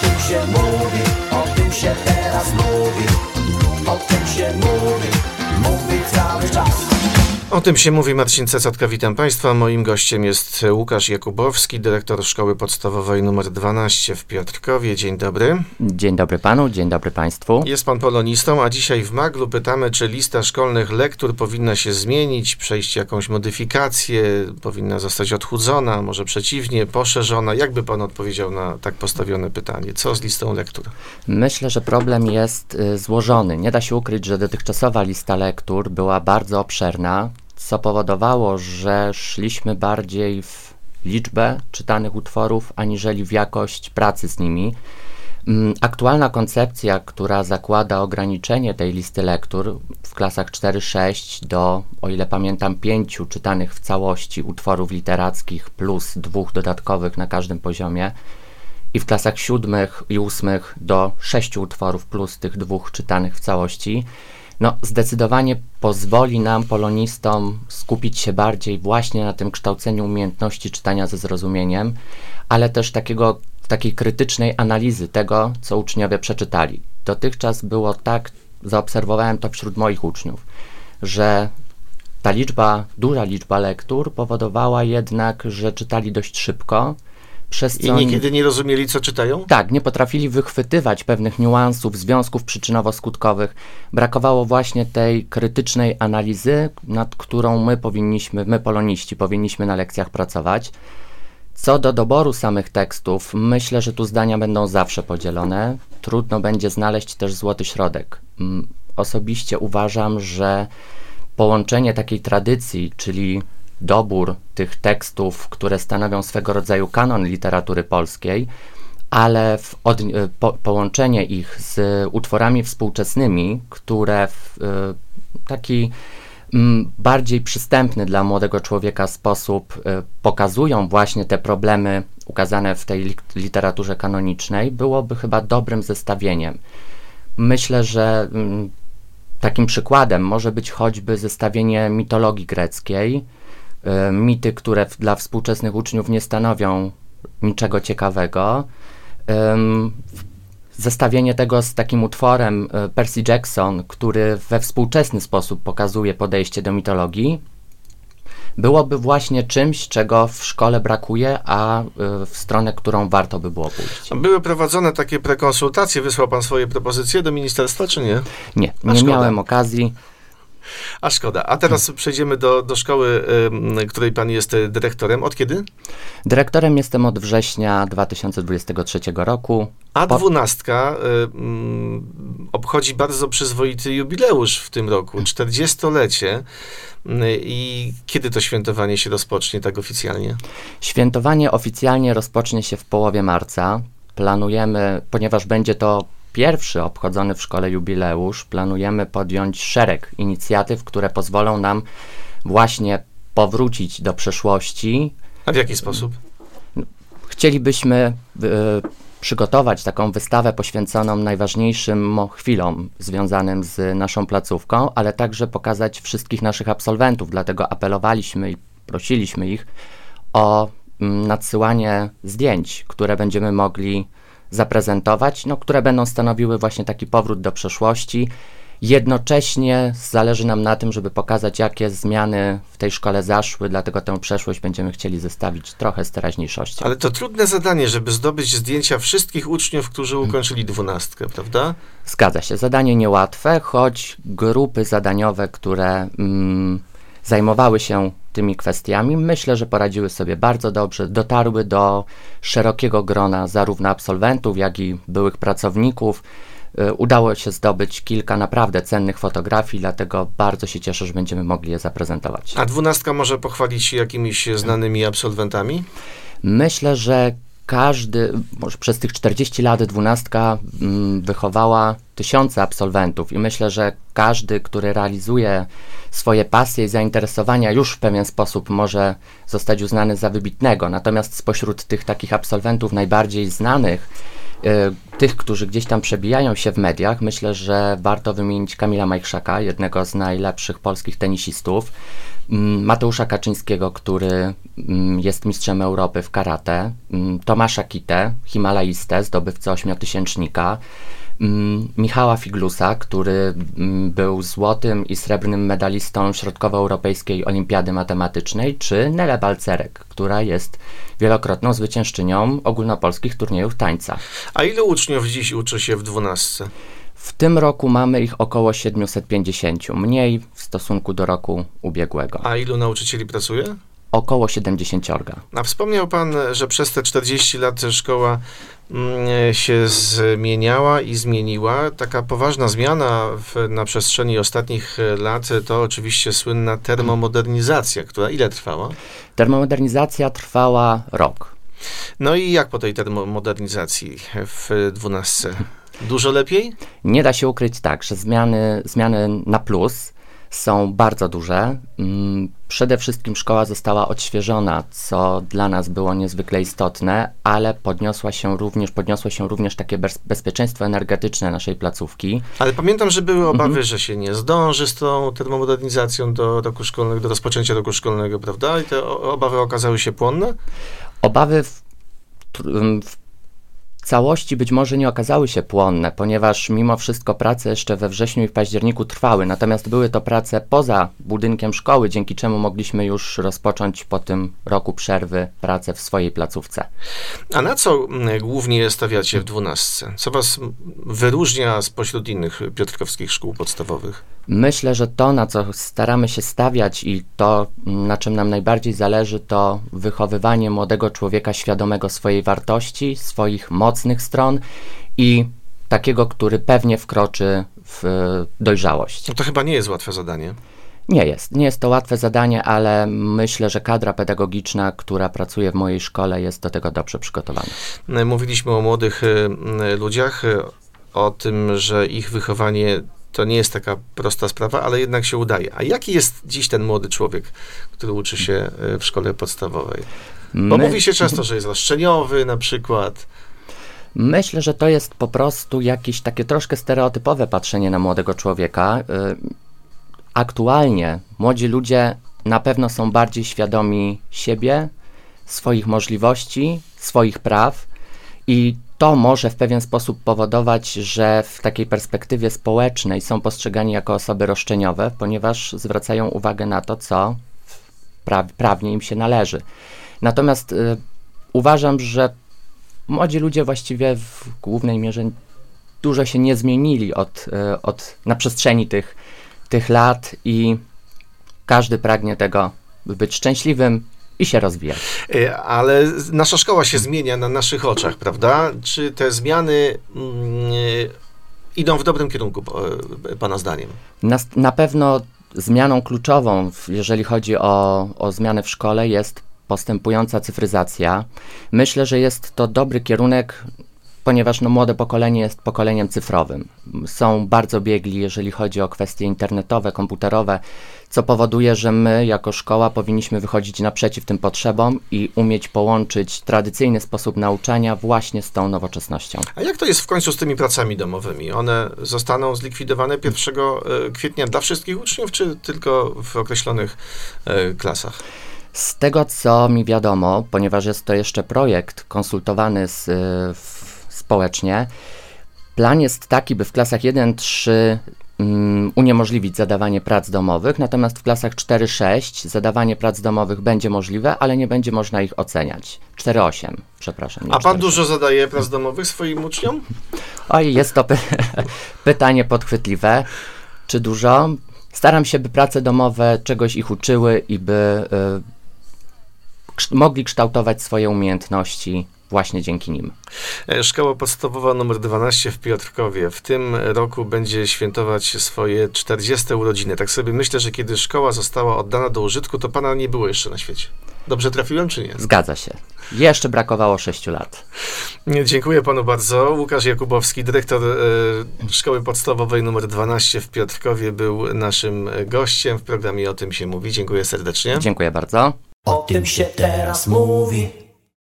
tym się mówi, o tym się teraz mówi O tym się mówi, mówi cały czas O tym się mówi Marcin Cecatka, witam Państwa. Moim gościem jest Łukasz Jakubowski, dyrektor Szkoły Podstawowej nr 12 w Piotrkowie. Dzień dobry. Dzień dobry panu, dzień dobry państwu. Jest pan polonistą, a dzisiaj w Maglu pytamy, czy lista szkolnych lektur powinna się zmienić, przejść jakąś modyfikację, powinna zostać odchudzona, może przeciwnie, poszerzona. Jakby pan odpowiedział na tak postawione pytanie? Co z listą lektur? Myślę, że problem jest y, złożony. Nie da się ukryć, że dotychczasowa lista lektur była bardzo obszerna, co powodowało, że szliśmy bardziej w liczbę czytanych utworów, aniżeli w jakość pracy z nimi. Mm, Aktualna koncepcja, która zakłada ograniczenie tej listy lektur w klasach 4-6 do, o ile pamiętam, pięciu czytanych w całości utworów literackich plus dwóch dodatkowych na każdym poziomie i w klasach siódmych i ósmych do sześciu utworów plus tych dwóch czytanych w całości, no zdecydowanie pozwoli nam, polonistom, skupić się bardziej właśnie na tym kształceniu umiejętności czytania ze zrozumieniem, ale też takiego, takiej krytycznej analizy tego, co uczniowie przeczytali. Dotychczas było tak, zaobserwowałem to wśród moich uczniów, że ta liczba, duża liczba lektur powodowała jednak, że czytali dość szybko, przez co I niekiedy nie rozumieli, co czytają? tak, nie potrafili wychwytywać pewnych niuansów, związków przyczynowo-skutkowych. Brakowało właśnie tej krytycznej analizy, nad którą my powinniśmy, my poloniści, powinniśmy na lekcjach pracować. Co do doboru samych tekstów, myślę, że tu zdania będą zawsze podzielone. Trudno będzie znaleźć też złoty środek. Mm, Osobiście uważam, że połączenie takiej tradycji, czyli dobór tych tekstów, które stanowią swego rodzaju kanon literatury polskiej, ale od, y, po, połączenie ich z utworami współczesnymi, które w y, taki mm, bardziej przystępny dla młodego człowieka sposób y, pokazują właśnie te problemy ukazane w tej li- literaturze kanonicznej, byłoby chyba dobrym zestawieniem. Myślę, że mm, takim przykładem może być choćby zestawienie mitologii greckiej, mity, które dla współczesnych uczniów nie stanowią niczego ciekawego. Zestawienie tego z takim utworem y, Percy Jackson, który we współczesny sposób pokazuje podejście do mitologii, byłoby właśnie czymś, czego w szkole brakuje, a y, w stronę, którą warto by było pójść. Były prowadzone takie prekonsultacje, wysłał pan swoje propozycje do ministerstwa, czy nie? Nie, nie miałem okazji. A szkoda. A teraz przejdziemy do, do szkoły, ym, której pan jest y, dyrektorem. Od kiedy? Dyrektorem jestem od września 2023 roku. A dwunastka y, mm, obchodzi bardzo przyzwoity jubileusz w tym roku, 40-lecie. Y, I kiedy to świętowanie się rozpocznie tak oficjalnie? Świętowanie oficjalnie rozpocznie się w połowie marca. Planujemy, ponieważ będzie to pierwszy obchodzony w szkole jubileusz, planujemy podjąć szereg inicjatyw, które pozwolą nam właśnie powrócić do przeszłości. A w jaki sposób? Chcielibyśmy e, przygotować taką wystawę poświęconą najważniejszym chwilom związanym z naszą placówką, ale także pokazać wszystkich naszych absolwentów. Dlatego apelowaliśmy i prosiliśmy ich o mm, nadsyłanie zdjęć, które będziemy mogli zaprezentować, no, które będą stanowiły właśnie taki powrót do przeszłości. Jednocześnie zależy nam na tym, żeby pokazać, jakie zmiany w tej szkole zaszły, dlatego tę przeszłość będziemy chcieli zestawić trochę z teraźniejszością. Ale to trudne zadanie, żeby zdobyć zdjęcia wszystkich uczniów, którzy ukończyli dwunastkę, prawda? Zgadza się, zadanie niełatwe, choć grupy zadaniowe, które mm, zajmowały się tymi kwestiami, myślę, że poradziły sobie bardzo dobrze, dotarły do szerokiego grona zarówno absolwentów, jak i byłych pracowników. Y, Udało się zdobyć kilka naprawdę cennych fotografii, dlatego bardzo się cieszę, że będziemy mogli je zaprezentować. A dwunastka może pochwalić się jakimiś znanymi absolwentami? Myślę, że każdy, może przez tych 40 lat dwunastka mm, wychowała tysiące absolwentów i myślę, że każdy, który realizuje swoje pasje i zainteresowania już w pewien sposób może zostać uznany za wybitnego. Natomiast spośród tych takich absolwentów najbardziej znanych, y, tych, którzy gdzieś tam przebijają się w mediach, myślę, że warto wymienić Kamila Majchrzaka, jednego z najlepszych polskich tenisistów. Mm, Mateusza Kaczyńskiego, który mm, jest mistrzem Europy w karate, mm, Tomasza Kitę, himalaistę, zdobywcę ośmiotysięcznika, Michała Figlusa, który był złotym i srebrnym medalistą Środkowoeuropejskiej Olimpiady Matematycznej, czy Nele Balcerek, która jest wielokrotną zwyciężczynią ogólnopolskich turniejów tańca. A ilu uczniów dziś uczy się w dwunastce? W tym roku mamy ich około 750, mniej w stosunku do roku ubiegłego. A ilu nauczycieli pracuje? Około 70. A wspomniał Pan, że przez te 40 lat szkoła mm, się zmieniała i zmieniła. Taka poważna zmiana w, na przestrzeni ostatnich lat to oczywiście słynna termomodernizacja, która ile trwała? Termomodernizacja trwała rok. No i jak po tej termomodernizacji w 12? Dużo lepiej? Nie da się ukryć tak, że zmiany, zmiany na plus są bardzo duże. Mm, Przede wszystkim szkoła została odświeżona, co dla nas było niezwykle istotne, ale podniosła się również, podniosło się również takie bez, bezpieczeństwo energetyczne naszej placówki. Ale pamiętam, że były obawy, że się nie zdąży z tą termomodernizacją do roku szkolnego, do rozpoczęcia roku szkolnego, prawda? I te obawy okazały się płonne? Obawy w, w całości być może nie okazały się płonne, ponieważ mimo wszystko prace jeszcze we wrześniu i w październiku trwały, natomiast były to prace poza budynkiem szkoły, dzięki czemu mogliśmy już rozpocząć po tym roku przerwy pracę w swojej placówce. A na co mm, głównie stawiacie w dwunastce? Co was mm, wyróżnia spośród innych piotrkowskich szkół podstawowych? Myślę, że to, na co staramy się stawiać i to, na czym nam najbardziej zależy, to wychowywanie młodego człowieka świadomego swojej wartości, swoich mocnych stron i takiego, który pewnie wkroczy w e, dojrzałość. No to chyba nie jest łatwe zadanie. Nie jest. Nie jest to łatwe zadanie, ale myślę, że kadra pedagogiczna, która pracuje w mojej szkole, jest do tego dobrze przygotowana. E, Mówiliśmy o młodych e, ludziach, o tym, że ich wychowanie to nie jest taka prosta sprawa, ale jednak się udaje. A jaki jest dziś ten młody człowiek, który uczy się w szkole podstawowej? Bo My- mówi się często, że jest roszczeniowy na przykład. Myślę, że to jest po prostu jakieś takie troszkę stereotypowe patrzenie na młodego człowieka. Y, Aktualnie młodzi ludzie na pewno są bardziej świadomi siebie, swoich możliwości, swoich praw i to może w pewien sposób powodować, że w takiej perspektywie społecznej są postrzegani jako osoby roszczeniowe, ponieważ zwracają uwagę na to, co pra- prawnie im się należy. Natomiast y, uważam, że młodzi ludzie właściwie w głównej mierze dużo się nie zmienili od, e, od, na przestrzeni tych, tych lat i każdy pragnie tego, by być szczęśliwym i się rozwijać. E, Ale nasza szkoła się zmienia na naszych oczach, prawda? Czy te zmiany mm, e, idą w dobrym kierunku, Pana zdaniem? Na, na pewno zmianą kluczową, jeżeli chodzi o, o zmiany w szkole, jest postępująca cyfryzacja. Myślę, że jest to dobry kierunek, ponieważ no, młode pokolenie jest pokoleniem cyfrowym. Są bardzo biegli, jeżeli chodzi o kwestie internetowe, komputerowe, co powoduje, że my jako szkoła powinniśmy wychodzić naprzeciw tym potrzebom i umieć połączyć tradycyjny sposób nauczania właśnie z tą nowoczesnością. A jak to jest w końcu z tymi pracami domowymi? One zostaną zlikwidowane 1 e, kwietnia dla wszystkich uczniów, czy tylko w określonych e, klasach? Z tego, co mi wiadomo, ponieważ jest to jeszcze projekt konsultowany z, y, w, społecznie, plan jest taki, by w klasach 1-3 mm, uniemożliwić zadawanie prac domowych, natomiast w klasach 4-6 zadawanie prac domowych będzie możliwe, ale nie będzie można ich oceniać. 4-8, przepraszam. A pan 4-6. dużo zadaje prac domowych swoim uczniom? Oj, jest to py pytanie podchwytliwe. Czy dużo? Staram się, by prace domowe czegoś ich uczyły i by y, mogli kształtować swoje umiejętności właśnie dzięki nim. E, Szkoła podstawowa nr 12 w Piotrkowie w tym roku będzie świętować swoje 40 urodziny. Tak sobie myślę, że kiedy szkoła została oddana do użytku, to pana nie było jeszcze na świecie. Dobrze trafiłem, czy nie? Zgadza się. Jeszcze brakowało 6 lat. Dziękuję panu bardzo. Łukasz Jakubowski, dyrektor e, Szkoły Podstawowej nr 12 w Piotrkowie był naszym gościem w programie O tym się mówi. Dziękuję serdecznie. Dziękuję bardzo. O tym się teraz mówi